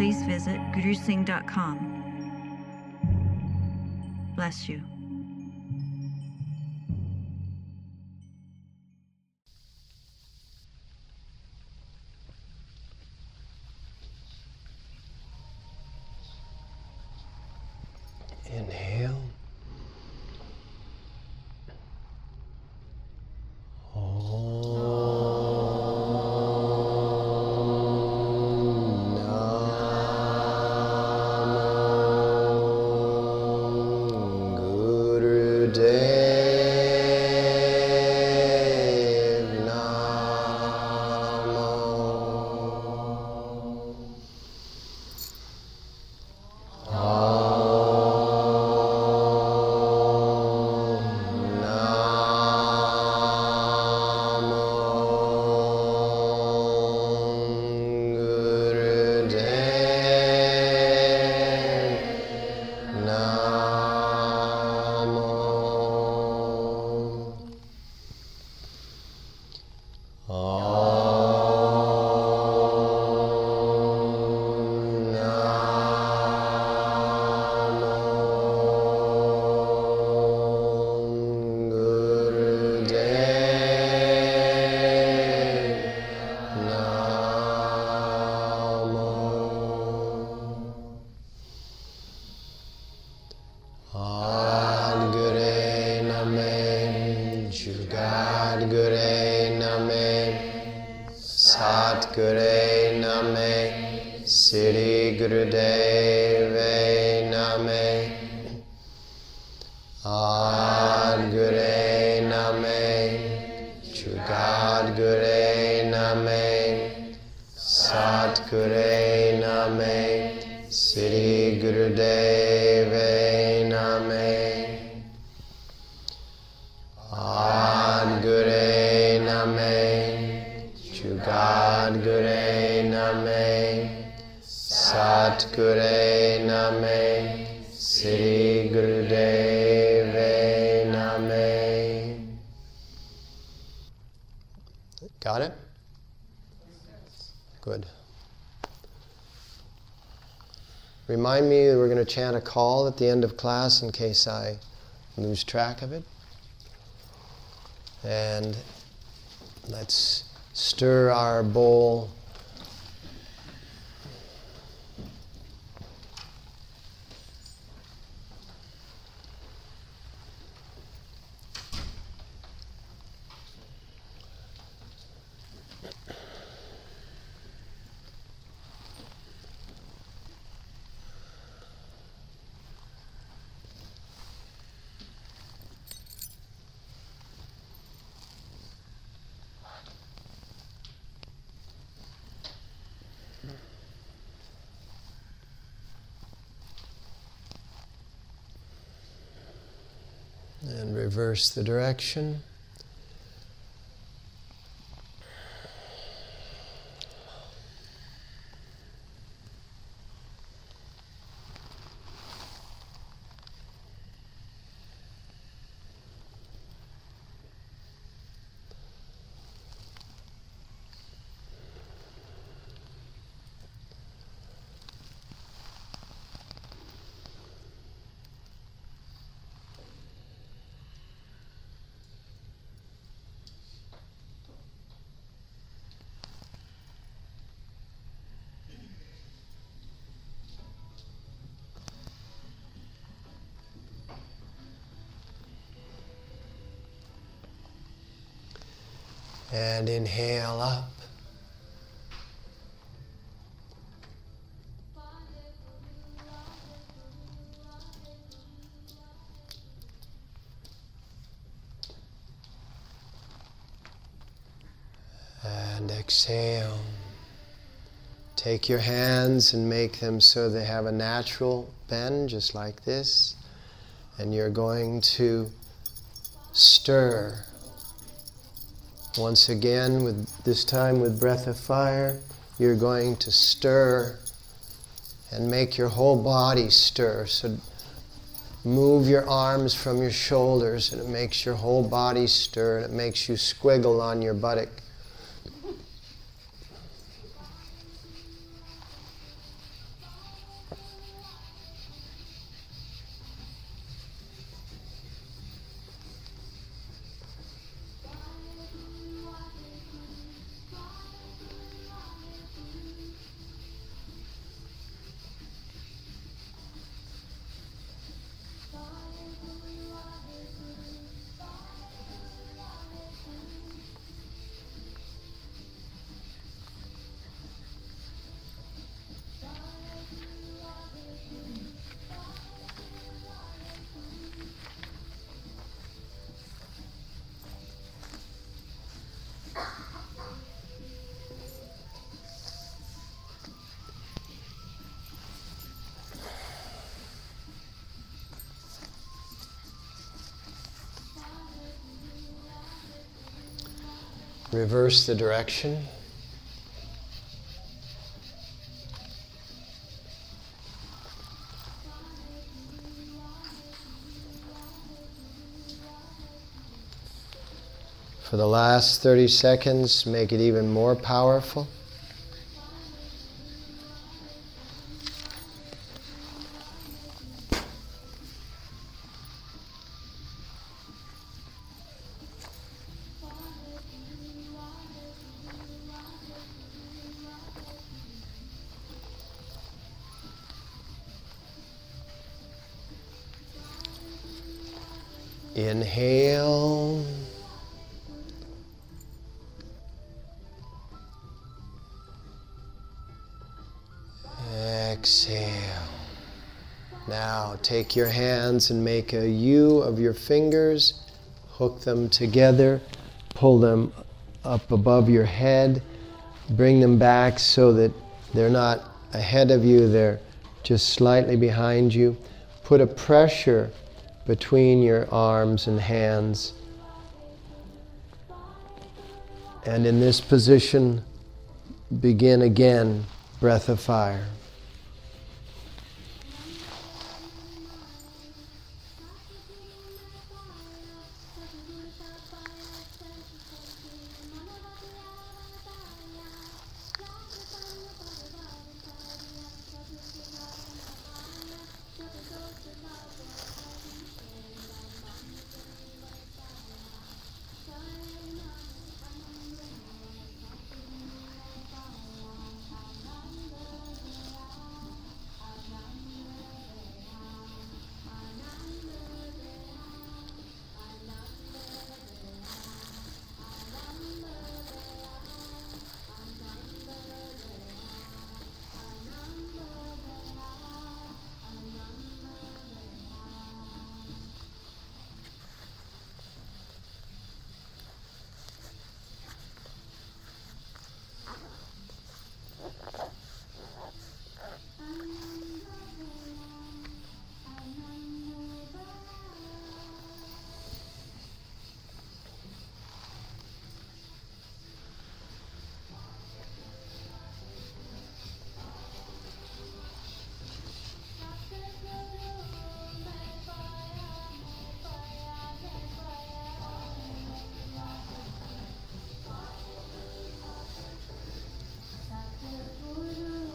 please visit gurusingh.com. Bless you. Gure Name, Jugad Gure Name, Sat Gure Name, Siri Gurudeve chant a call at the end of class in case I lose track of it. And let's stir our bowl. And reverse the direction. And inhale up. And exhale. Take your hands and make them so they have a natural bend, just like this. And you're going to stir. Once again, with this time with breath of fire, you're going to stir and make your whole body stir. So move your arms from your shoulders and it makes your whole body stir and it makes you squiggle on your buttock. Reverse the direction. For the last 30 seconds, make it even more powerful. Hands and make a U of your fingers. Hook them together. Pull them up above your head. Bring them back so that they're not ahead of you, they're just slightly behind you. Put a pressure between your arms and hands. And in this position, begin again, breath of fire.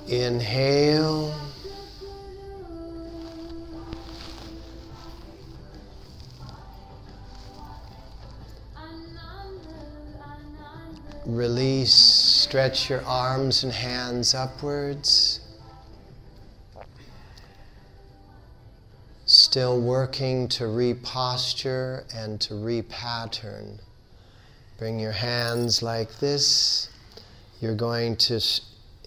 Inhale. Release, stretch your arms and hands upwards. Still working to reposture and to repattern. Bring your hands like this. You're going to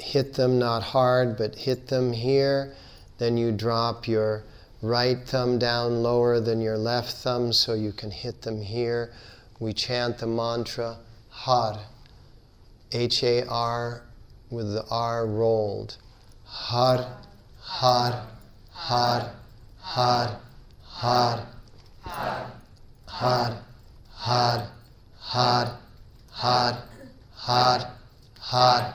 hit them not hard, but hit them here. Then you drop your right thumb down lower than your left thumb so you can hit them here. We chant the mantra Har, H A R with the R rolled. Har, har, har, har, har, har, har, har, har, har, har, har,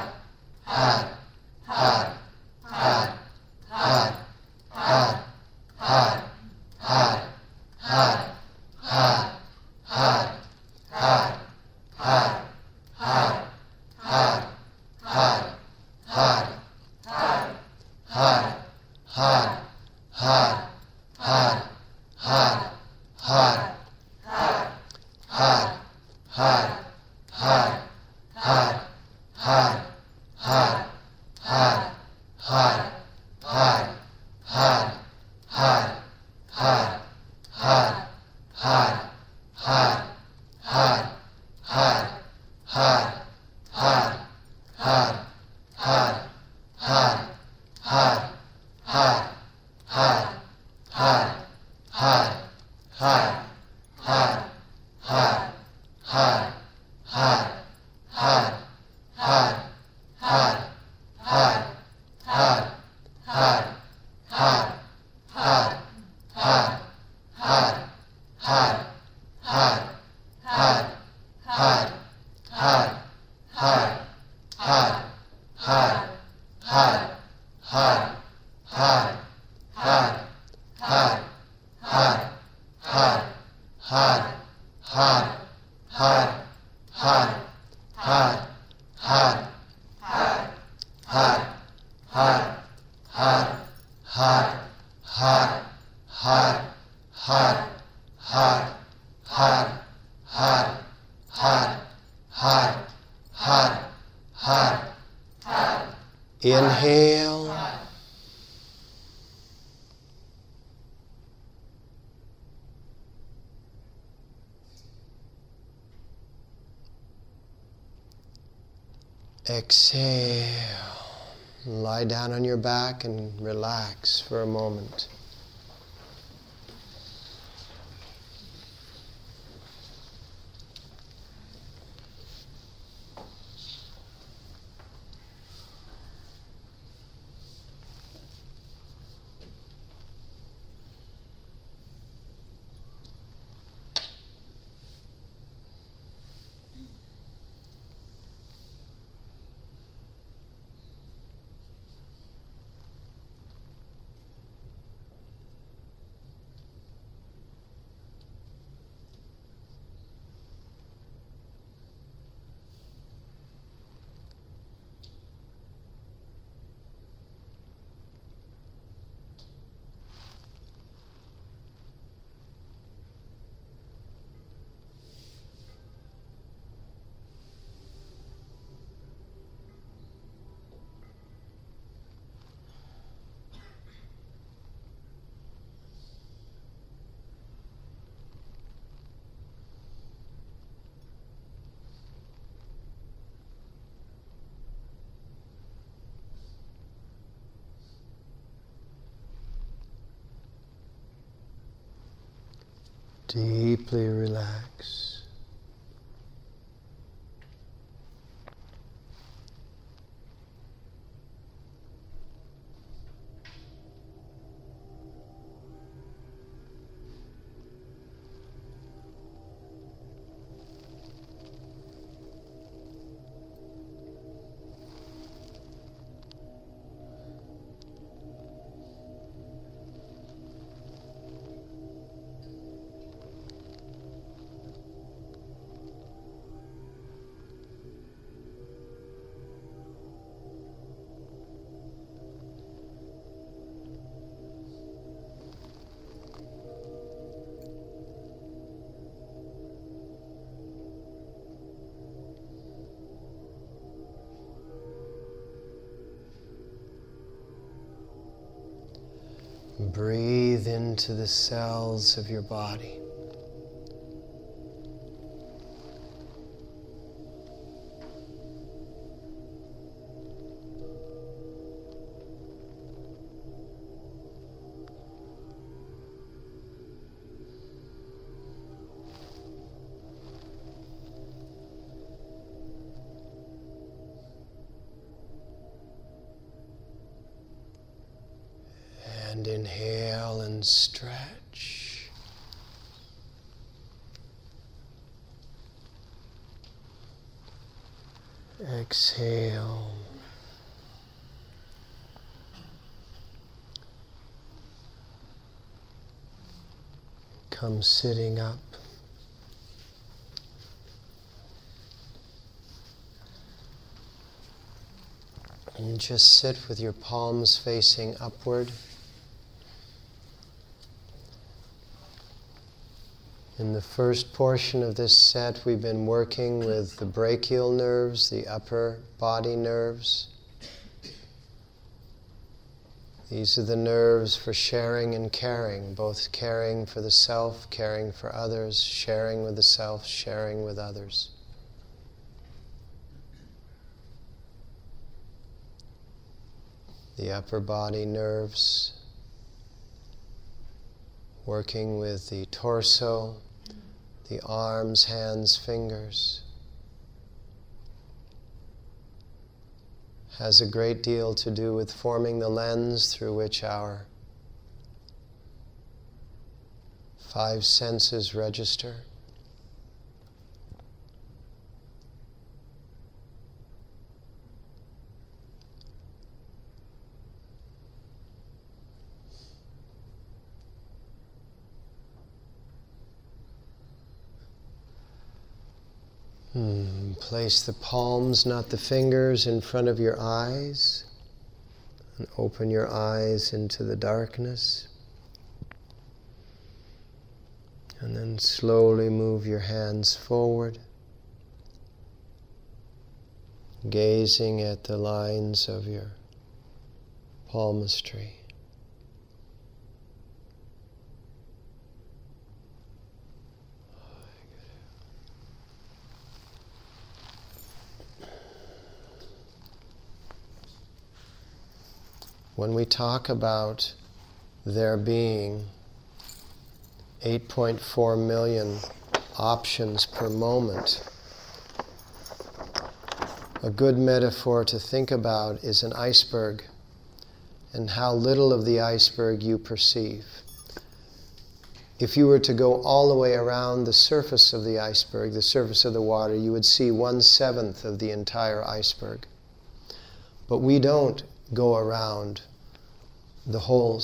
har, har, har, har, har, har, har, har, har, har, har, har, Deeply relax. Into the cells of your body. Sitting up. And just sit with your palms facing upward. In the first portion of this set, we've been working with the brachial nerves, the upper body nerves. These are the nerves for sharing and caring, both caring for the self, caring for others, sharing with the self, sharing with others. The upper body nerves, working with the torso, the arms, hands, fingers. Has a great deal to do with forming the lens through which our five senses register. Hmm. Place the palms, not the fingers, in front of your eyes and open your eyes into the darkness. And then slowly move your hands forward, gazing at the lines of your palmistry. When we talk about there being 8.4 million options per moment, a good metaphor to think about is an iceberg and how little of the iceberg you perceive. If you were to go all the way around the surface of the iceberg, the surface of the water, you would see one seventh of the entire iceberg. But we don't go around the whole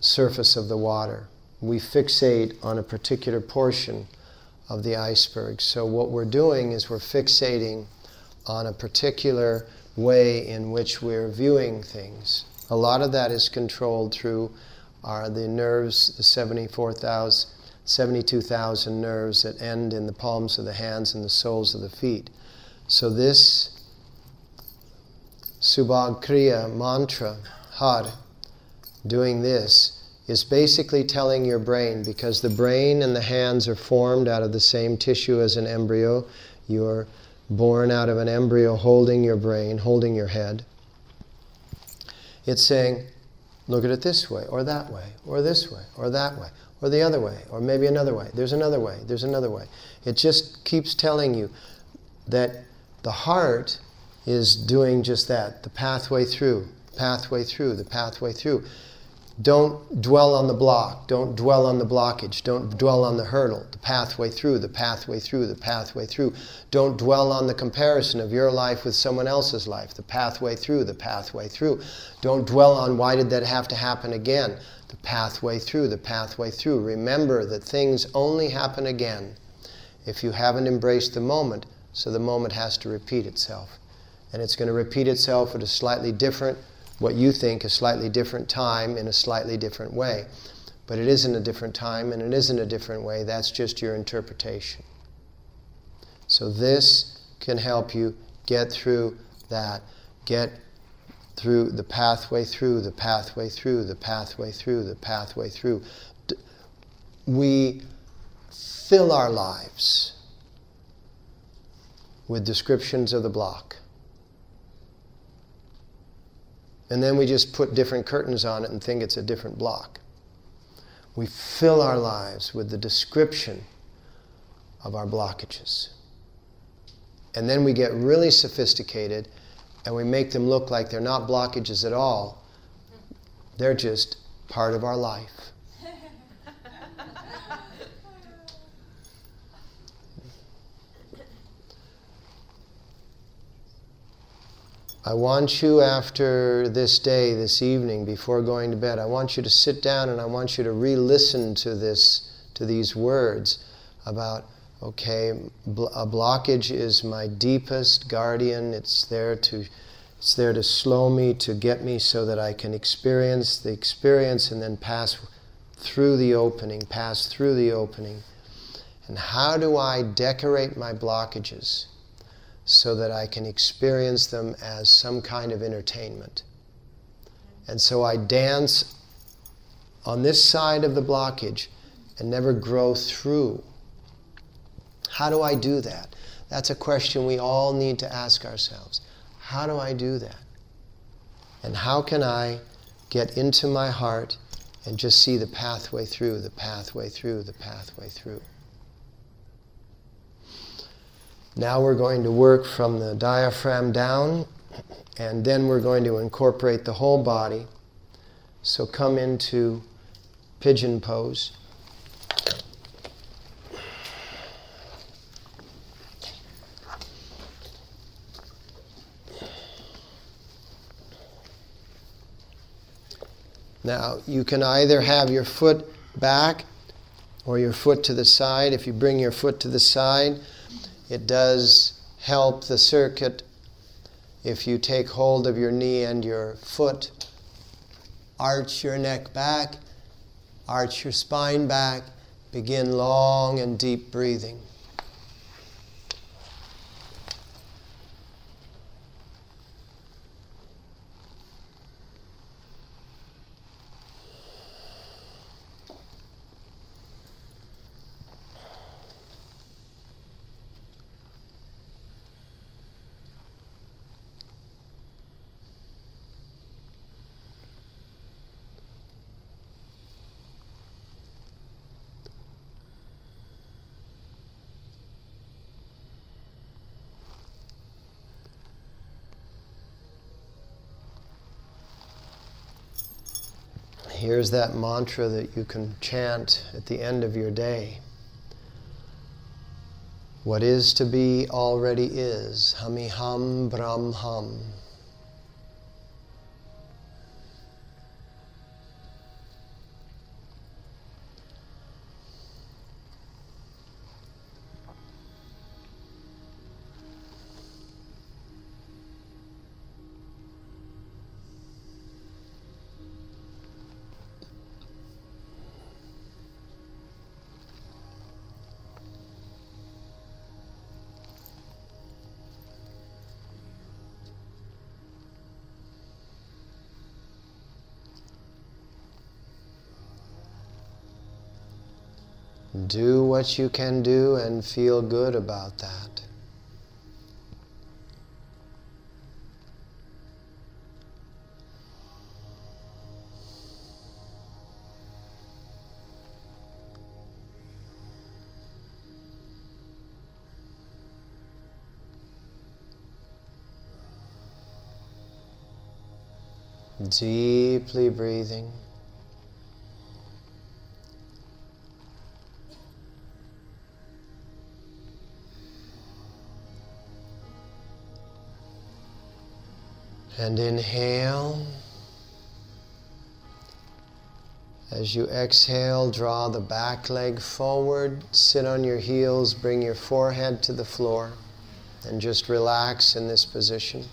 surface of the water. We fixate on a particular portion of the iceberg. So, what we're doing is we're fixating on a particular way in which we're viewing things. A lot of that is controlled through our, the nerves, the 74,000, 72,000 nerves that end in the palms of the hands and the soles of the feet. So, this Subhag Kriya mantra, Har, doing this is basically telling your brain because the brain and the hands are formed out of the same tissue as an embryo. You're born out of an embryo holding your brain, holding your head. It's saying, look at it this way, or that way, or this way, or that way, or the other way, or maybe another way. There's another way, there's another way. It just keeps telling you that the heart is doing just that the pathway through, pathway through, the pathway through. Don't dwell on the block. Don't dwell on the blockage. Don't dwell on the hurdle, the pathway through, the pathway through, the pathway through. Don't dwell on the comparison of your life with someone else's life, the pathway through, the pathway through. Don't dwell on why did that have to happen again, the pathway through, the pathway through. Remember that things only happen again if you haven't embraced the moment, so the moment has to repeat itself. And it's going to repeat itself at a slightly different what you think a slightly different time in a slightly different way. But it isn't a different time and it isn't a different way. That's just your interpretation. So this can help you get through that. Get through the pathway through, the pathway through, the pathway through, the pathway through. We fill our lives with descriptions of the block. And then we just put different curtains on it and think it's a different block. We fill our lives with the description of our blockages. And then we get really sophisticated and we make them look like they're not blockages at all. They're just part of our life. I want you, after this day, this evening, before going to bed, I want you to sit down and I want you to re listen to, this, to these words about, okay, a blockage is my deepest guardian. It's there to. It's there to slow me, to get me so that I can experience the experience and then pass through the opening, pass through the opening. And how do I decorate my blockages? So that I can experience them as some kind of entertainment. And so I dance on this side of the blockage and never grow through. How do I do that? That's a question we all need to ask ourselves. How do I do that? And how can I get into my heart and just see the pathway through, the pathway through, the pathway through? Now we're going to work from the diaphragm down, and then we're going to incorporate the whole body. So come into pigeon pose. Now, you can either have your foot back or your foot to the side. If you bring your foot to the side, it does help the circuit if you take hold of your knee and your foot, arch your neck back, arch your spine back, begin long and deep breathing. Here's that mantra that you can chant at the end of your day. What is to be already is. Hamiham Brahmham. Do what you can do and feel good about that. Deeply breathing. And inhale. As you exhale, draw the back leg forward, sit on your heels, bring your forehead to the floor, and just relax in this position.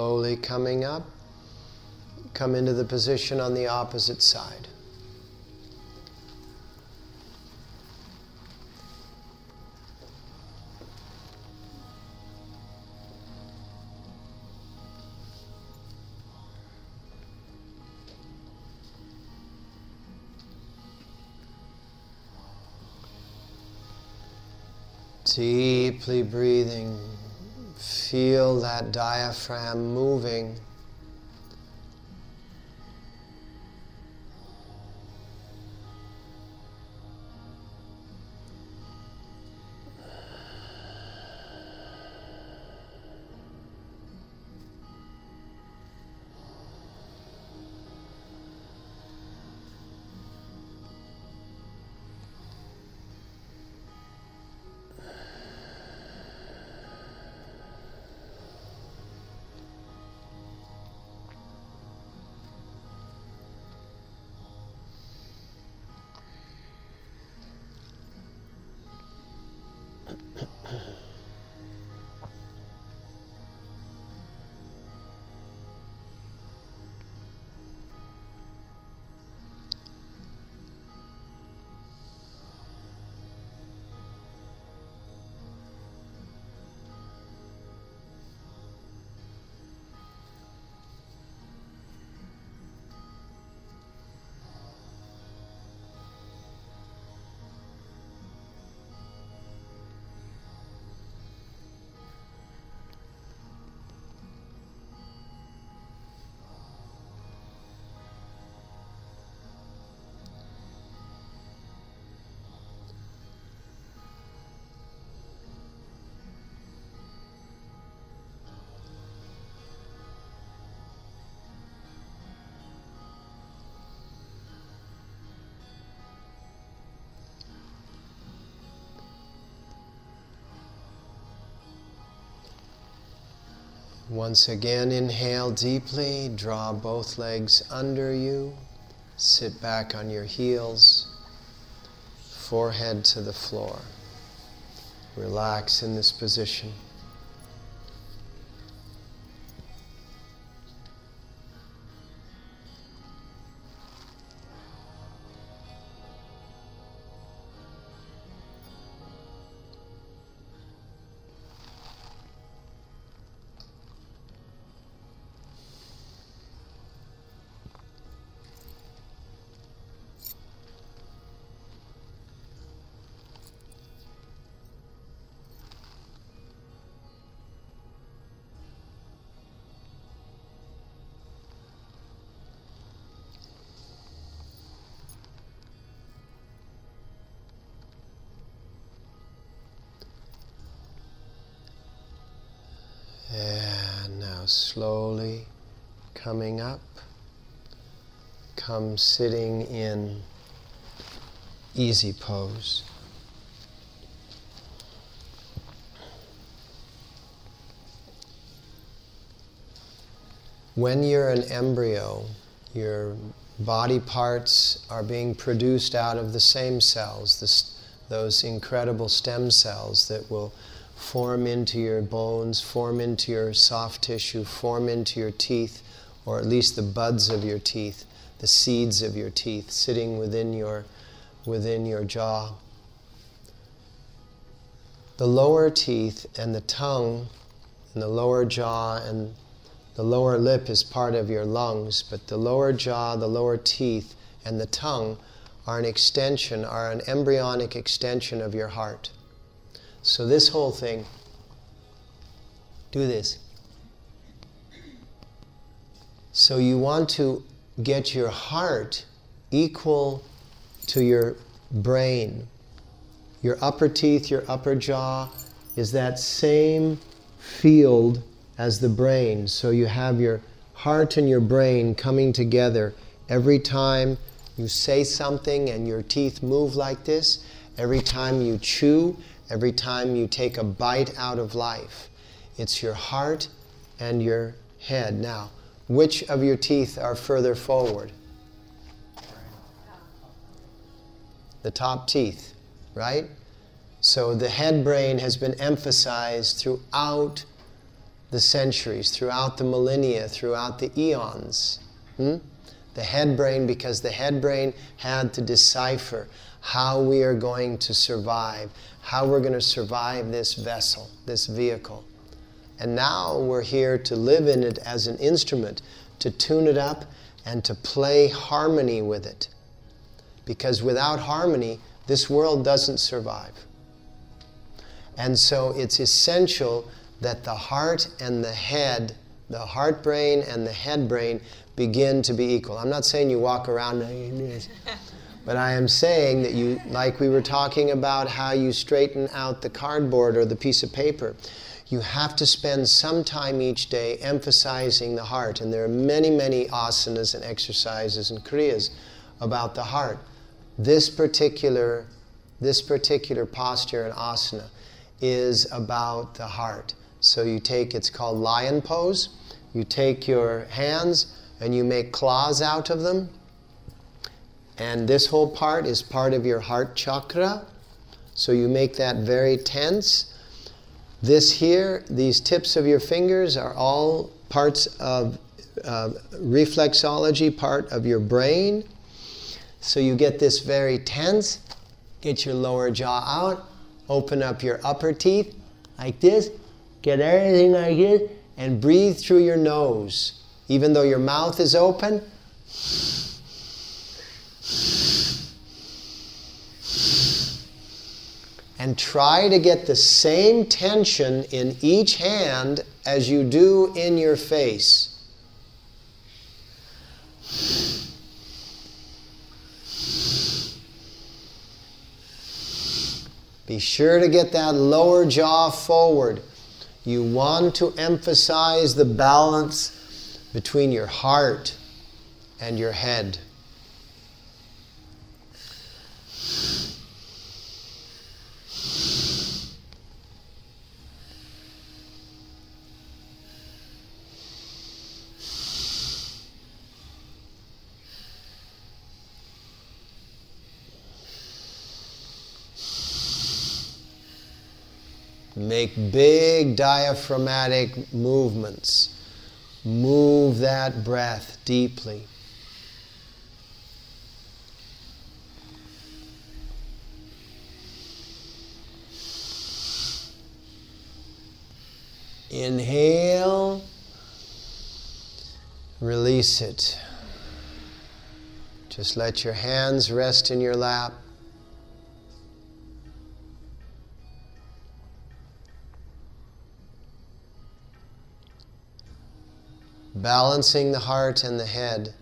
Slowly coming up, come into the position on the opposite side. Deeply breathing. Feel that diaphragm moving. Mm-hmm. Once again, inhale deeply, draw both legs under you, sit back on your heels, forehead to the floor. Relax in this position. Slowly coming up, come sitting in easy pose. When you're an embryo, your body parts are being produced out of the same cells, those incredible stem cells that will form into your bones, form into your soft tissue, form into your teeth, or at least the buds of your teeth, the seeds of your teeth sitting within your, within your jaw. The lower teeth and the tongue and the lower jaw and the lower lip is part of your lungs, but the lower jaw, the lower teeth, and the tongue are an extension, are an embryonic extension of your heart. So, this whole thing, do this. So, you want to get your heart equal to your brain. Your upper teeth, your upper jaw is that same field as the brain. So you have your heart and your brain coming together every time you say something and your teeth move like this, every time you chew, every time you take a bite out of life. It's your heart and your head. Now, which of your teeth are further forward? The top teeth, right? So the head brain has been emphasized throughout the centuries, throughout the millennia, throughout the eons. Hmm? The head brain, because the head brain had to decipher how we are going to survive, how we're going to survive this vessel, this vehicle. And now we're here to live in it as an instrument, to tune it up and to play harmony with it. Because without harmony, this world doesn't survive. And so it's essential that the heart and the head, the heart brain and the head brain, begin to be equal. I'm not saying you walk around but I am saying that you, like we were talking about how you straighten out the cardboard or the piece of paper, you have to spend some time each day emphasizing the heart. And there are many, many asanas and exercises and kriyas about the heart. This particular, this particular posture and asana is about the heart. So you take, it's called lion pose. You take your hands and you make claws out of them. And this whole part is part of your heart chakra. So you make that very tense. This here, these tips of your fingers are all parts of uh, reflexology, part of your brain. So you get this very tense. Get your lower jaw out. Open up your upper teeth like this. Get everything like this and breathe through your nose. Even though your mouth is open, and try to get the same tension in each hand as you do in your face. Be sure to get that lower jaw forward. You want to emphasize the balance between your heart and your head. Make big diaphragmatic movements. Move that breath deeply. Inhale, release it. Just let your hands rest in your lap. Balancing the heart and the head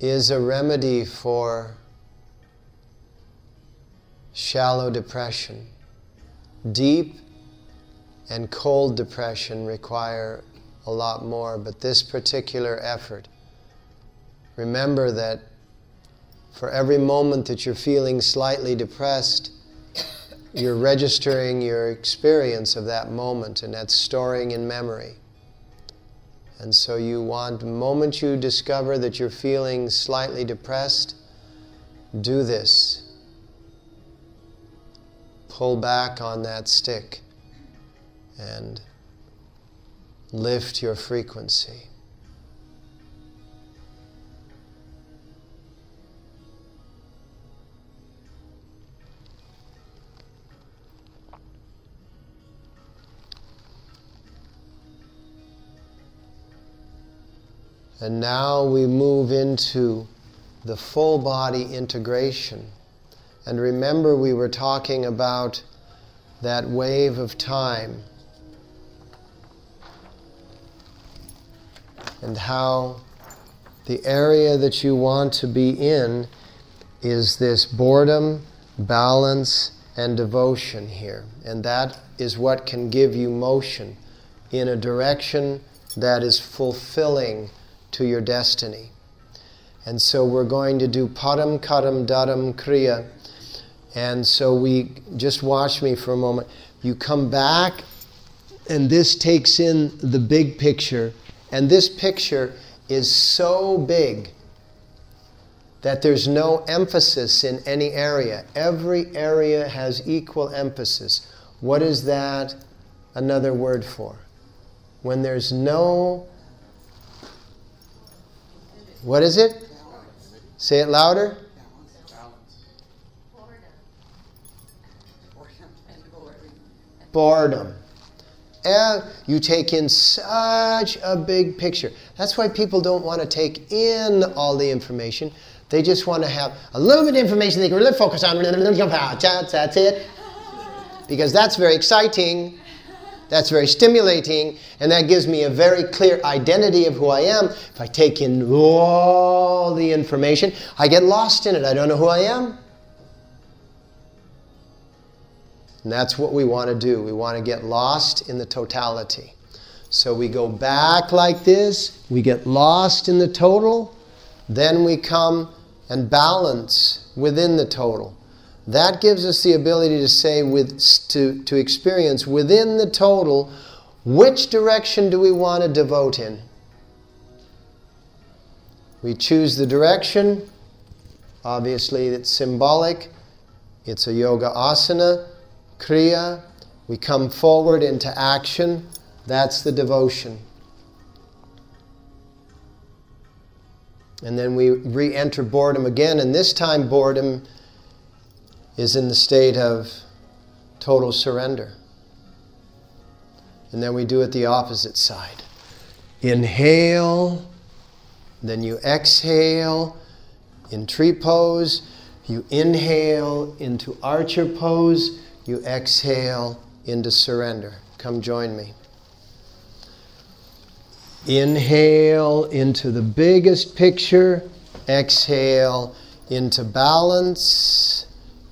is a remedy for shallow depression. Deep and cold depression require a lot more, but this particular effort, remember that for every moment that you're feeling slightly depressed, you're registering your experience of that moment and that's storing in memory. And so you want, the moment you discover that you're feeling slightly depressed, do this. Pull back on that stick and lift your frequency. And now we move into the full body integration. And remember, we were talking about that wave of time and how the area that you want to be in is this boredom, balance, and devotion here. And that is what can give you motion in a direction that is fulfilling to your destiny. And so we're going to do Padam Kadam Dadam Kriya. And so we just watch me for a moment. You come back, and this takes in the big picture. And this picture is so big that there's no emphasis in any area. Every area has equal emphasis. What is that another word for? When there's no what is it? Say it louder. Boredom. And eh, you take in such a big picture. That's why people don't want to take in all the information. They just want to have a little bit of information they can really focus on. That's it. Because that's very exciting. That's very stimulating, and that gives me a very clear identity of who I am. If I take in all the information, I get lost in it. I don't know who I am. And that's what we want to do. We want to get lost in the totality. So we go back like this, we get lost in the total, then we come and balance within the total. That gives us the ability to say, with, to, to experience within the total, which direction do we want to devote in? We choose the direction. Obviously, it's symbolic. It's a yoga asana, kriya. We come forward into action. That's the devotion. And then we re enter boredom again, and this time, boredom is in the state of total surrender. And then we do it the opposite side. Inhale, then you exhale in tree pose. You inhale into archer pose. You exhale into surrender. Come join me. Inhale into the biggest picture. Exhale into balance.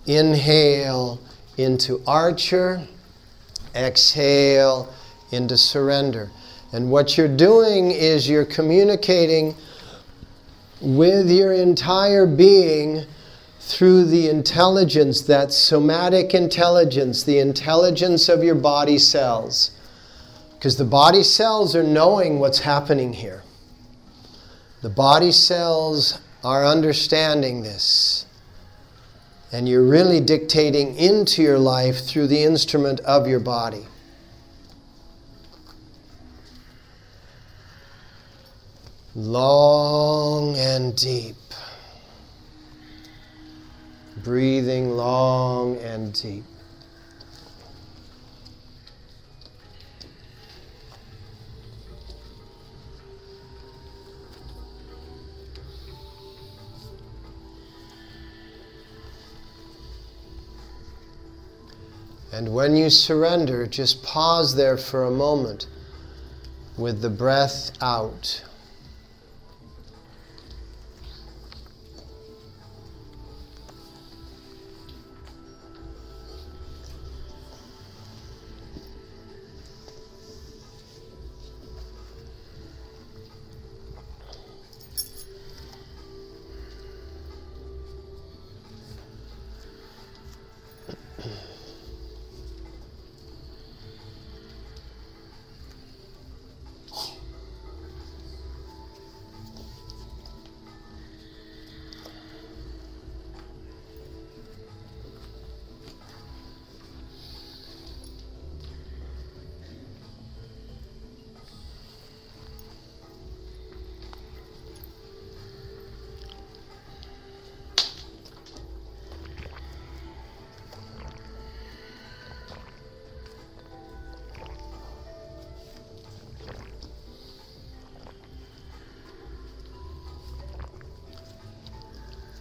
Inhale into archer, exhale into surrender. And what you're doing is you're communicating with your entire being through the intelligence, that somatic intelligence, the intelligence of your body cells. Because the body cells are knowing what's happening here. The body cells are understanding this. And you're really dictating into your life through the instrument of your body. Long and deep. Breathing long and deep. And when you surrender, just pause there for a moment with the breath out.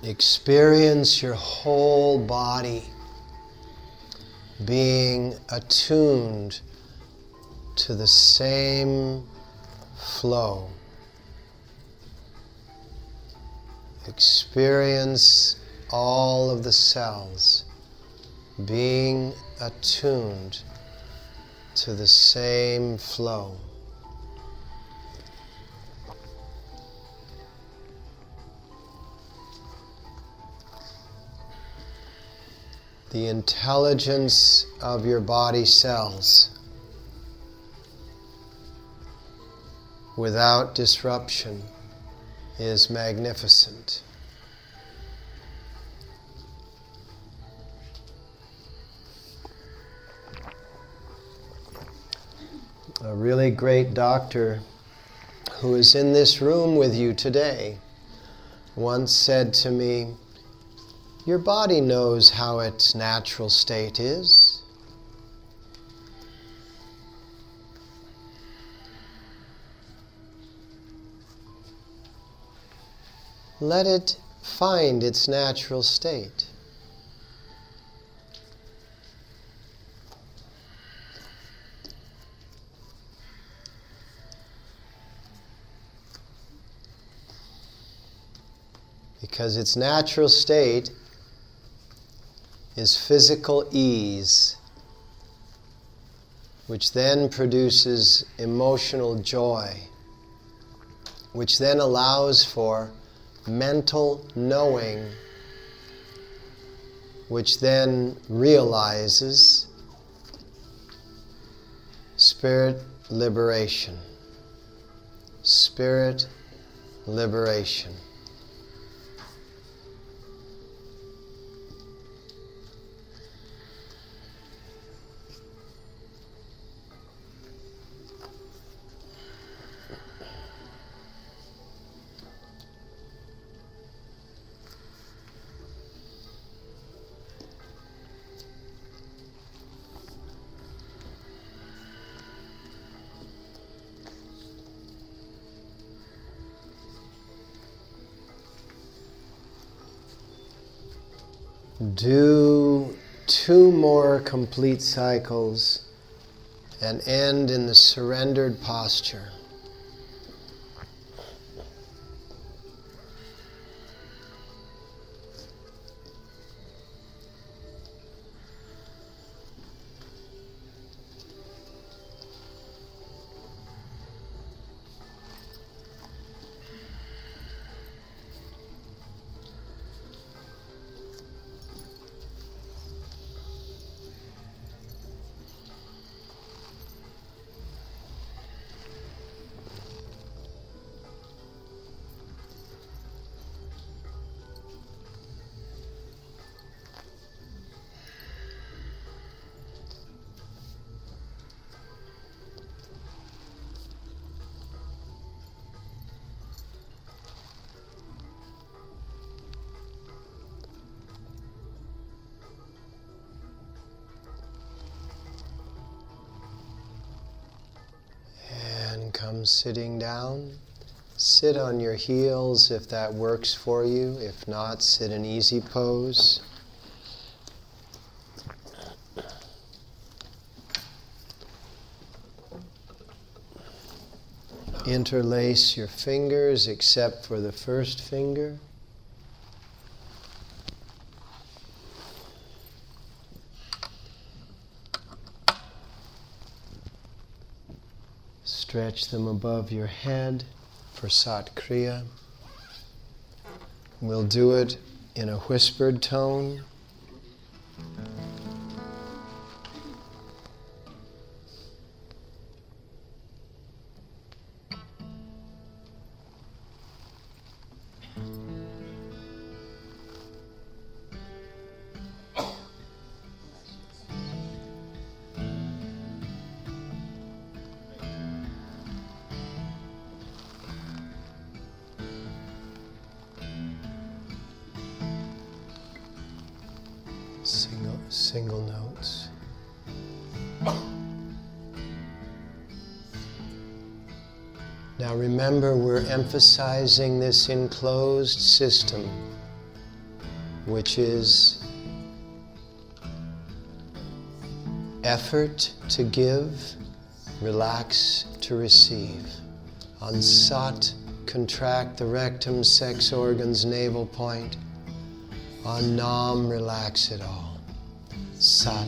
Experience your whole body being attuned to the same flow. Experience all of the cells being attuned to the same flow. The intelligence of your body cells without disruption is magnificent. A really great doctor who is in this room with you today once said to me, Your body knows how its natural state is. let it find its natural state. Because its natural state is physical ease, which then produces emotional joy, which then allows for mental knowing, which then realizes spirit liberation. Spirit liberation. Do two more complete cycles and end in the surrendered posture. Come sitting down. Sit on your heels if that works for you. If not, sit in easy pose. Interlace your fingers except for the first finger. Stretch them above your head for Sat Kriya. We'll do it in a whispered tone. Emphasizing this enclosed system which is effort to give, relax to receive. On Sat, contract the rectum, sex organs, navel point. On Nam, relax it all. Sat,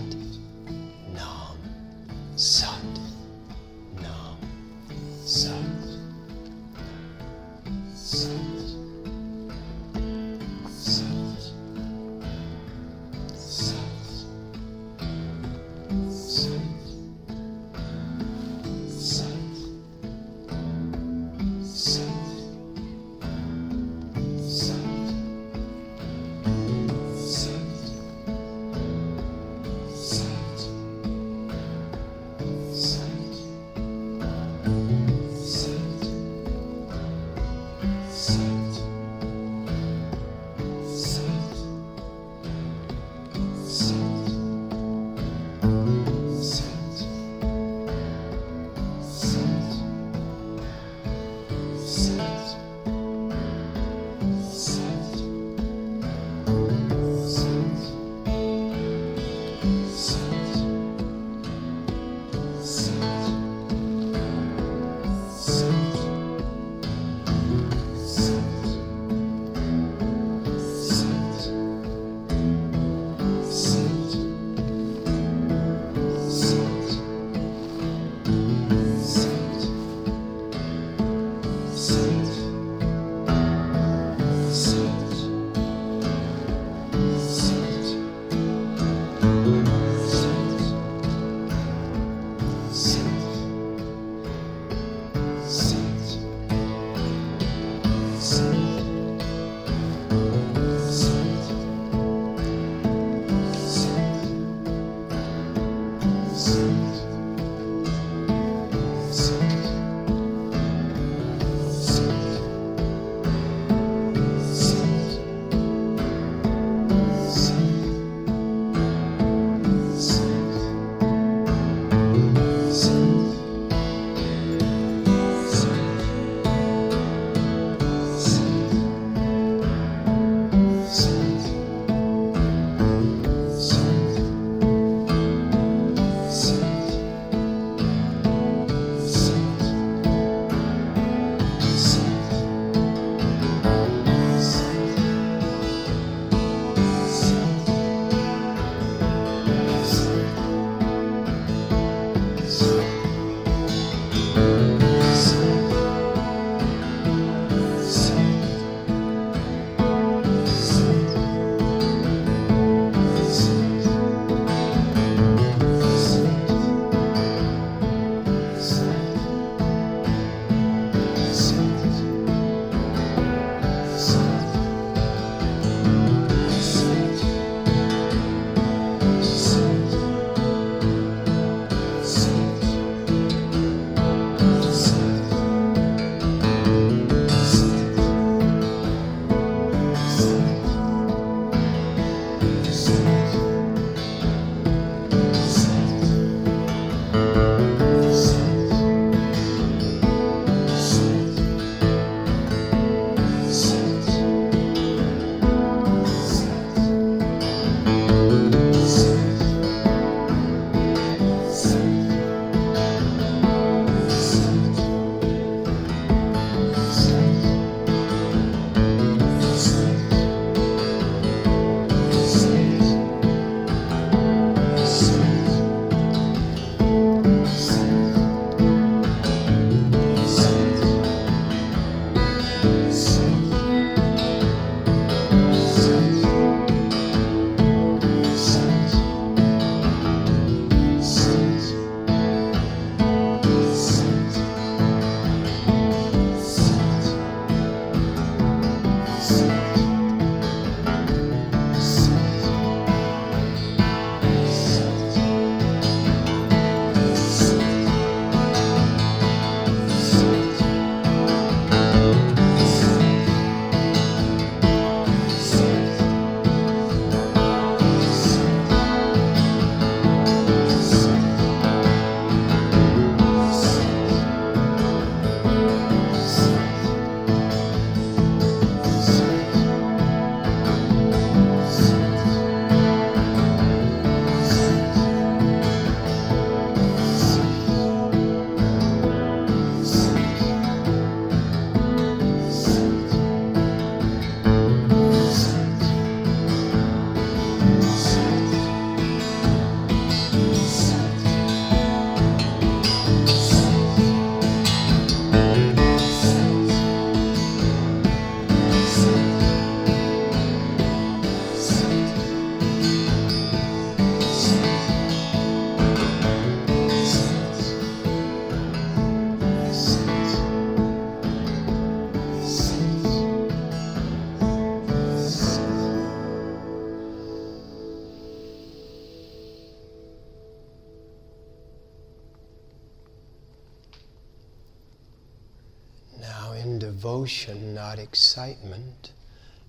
devotion, not excitement.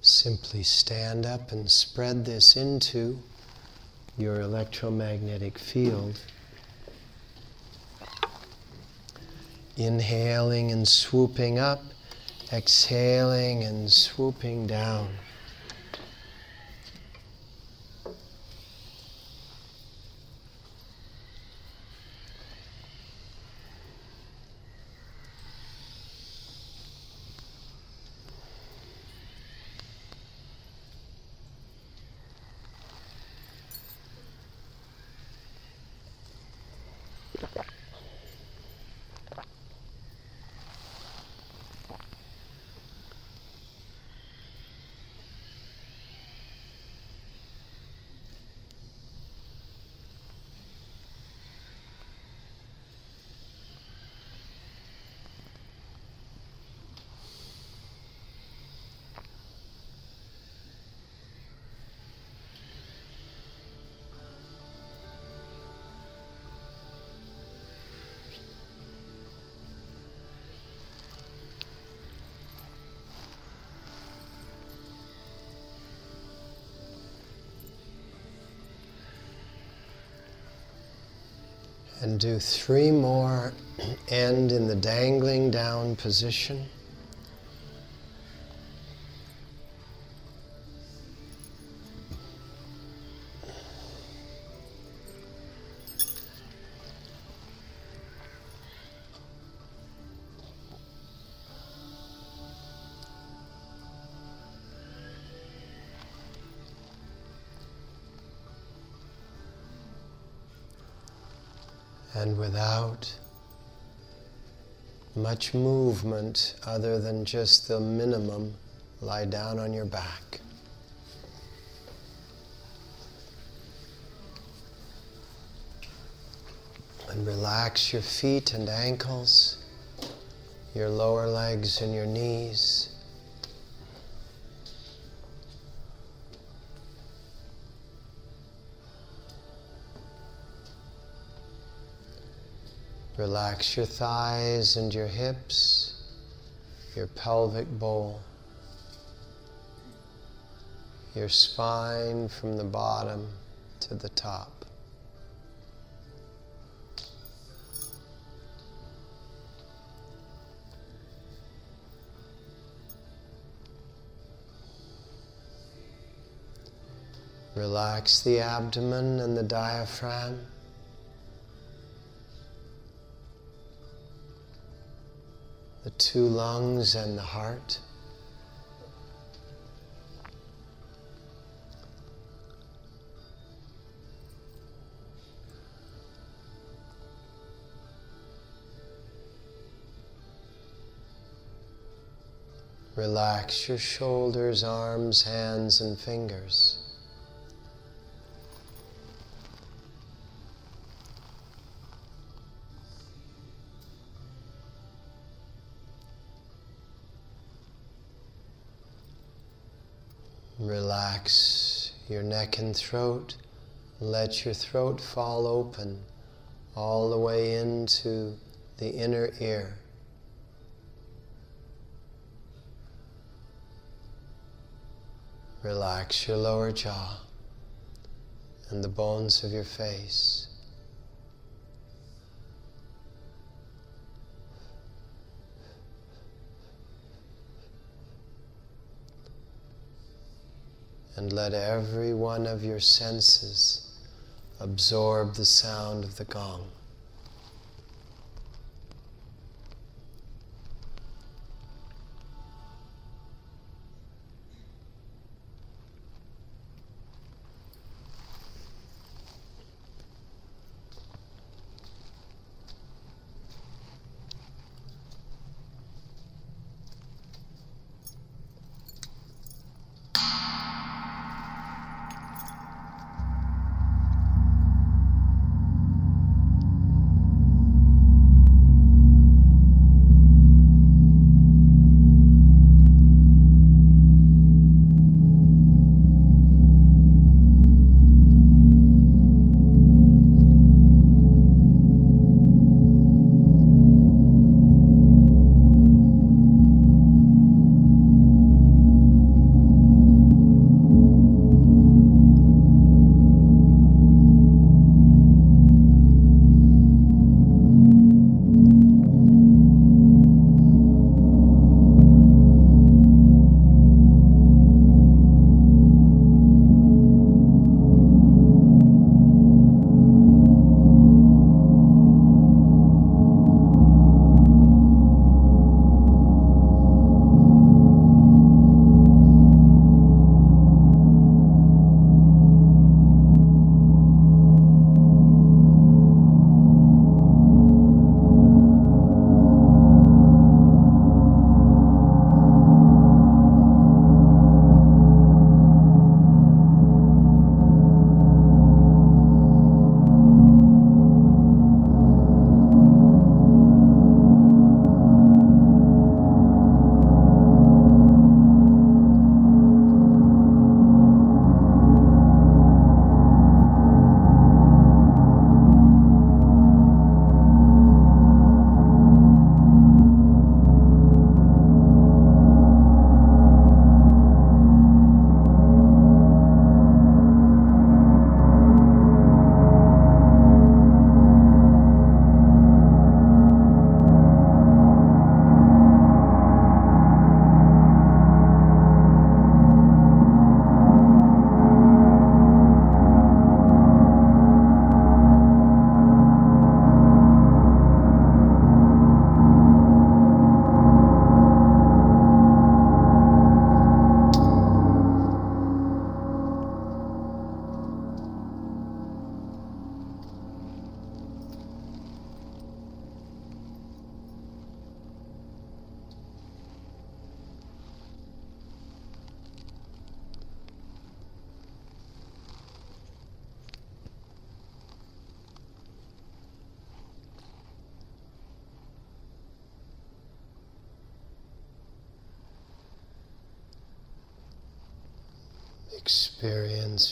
Simply stand up and spread this into your electromagnetic field. Inhaling and swooping up, exhaling and swooping down. And do three more, end in the dangling down position. Much movement other than just the minimum, lie down on your back. And relax your feet and ankles, your lower legs and your knees. Relax your thighs and your hips, your pelvic bowl, your spine from the bottom to the top. Relax the abdomen and the diaphragm. The two lungs and the heart. Relax your shoulders, arms, hands, and fingers. Neck and throat. Let your throat fall open all the way into the inner ear. Relax your lower jaw and the bones of your face. And let every one of your senses absorb the sound of the gong.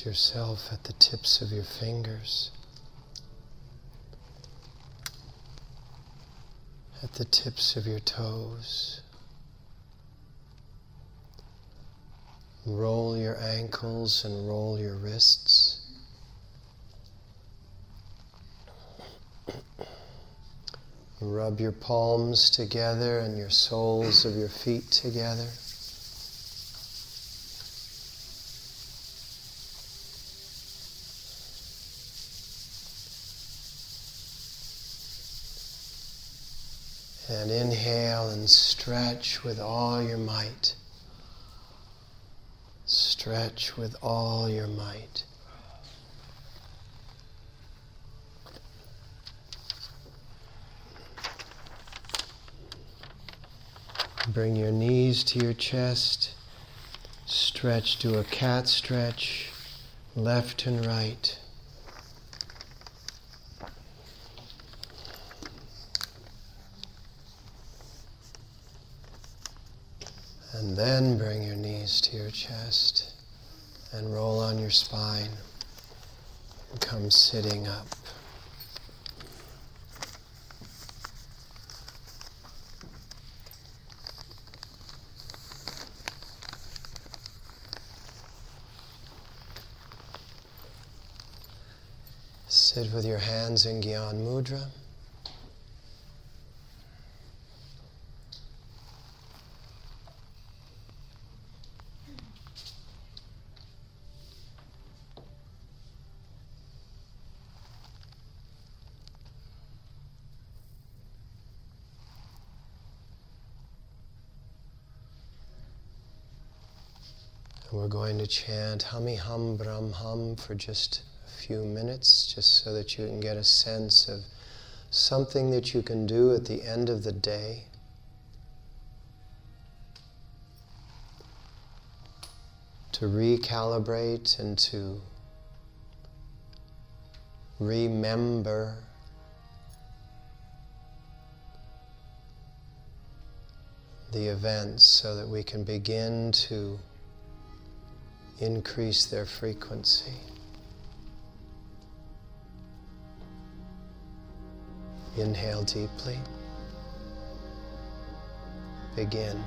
Yourself at the tips of your fingers, at the tips of your toes. Roll your ankles and roll your wrists. Rub your palms together and your soles of your feet together. And inhale and stretch with all your might. Stretch with all your might. Bring your knees to your chest. Stretch, do a cat stretch, left and right. And then bring your knees to your chest and roll on your spine and come sitting up. Sit with your hands in Gyan Mudra. And we're going to chant Hami Hum Brahm Hum for just a few minutes, just so that you can get a sense of something that you can do at the end of the day. To recalibrate and to remember the events so that we can begin to increase their frequency. Inhale deeply. Begin.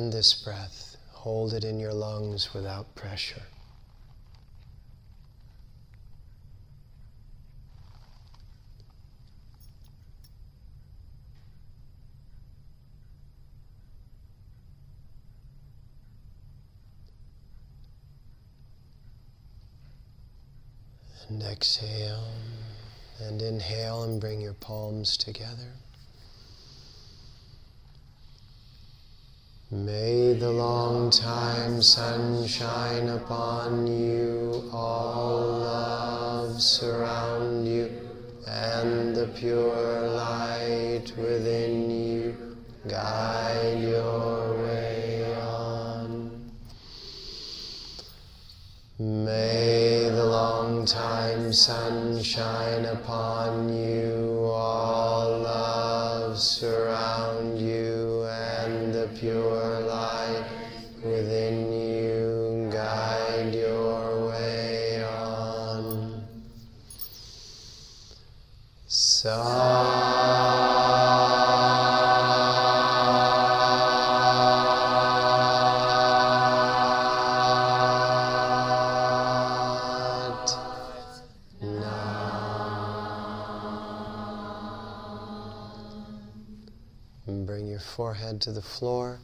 Suspend this breath. Hold it in your lungs without pressure. And exhale and inhale and bring your palms together. May the long time sunshine upon you, all love surround you, and the pure light within you guide your way on. May the long time sunshine upon you, floor.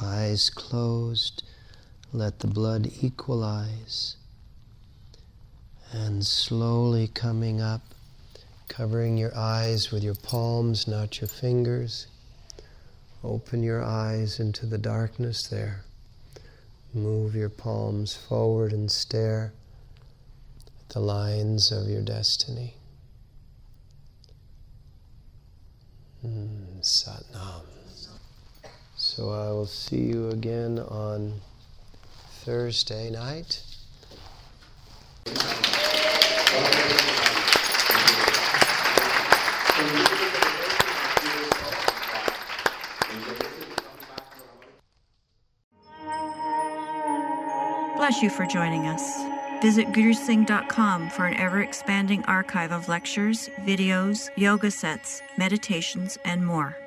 Eyes closed. Let the blood equalize. And slowly coming up, covering your eyes with your palms, not your fingers. Open your eyes into the darkness there. Move your palms forward and stare at the lines of your destiny. Mm, Satnam. So I will see you again on Thursday night. Bless you for joining us. Visit gurusingh.com for an ever expanding archive of lectures, videos, yoga sets, meditations, and more.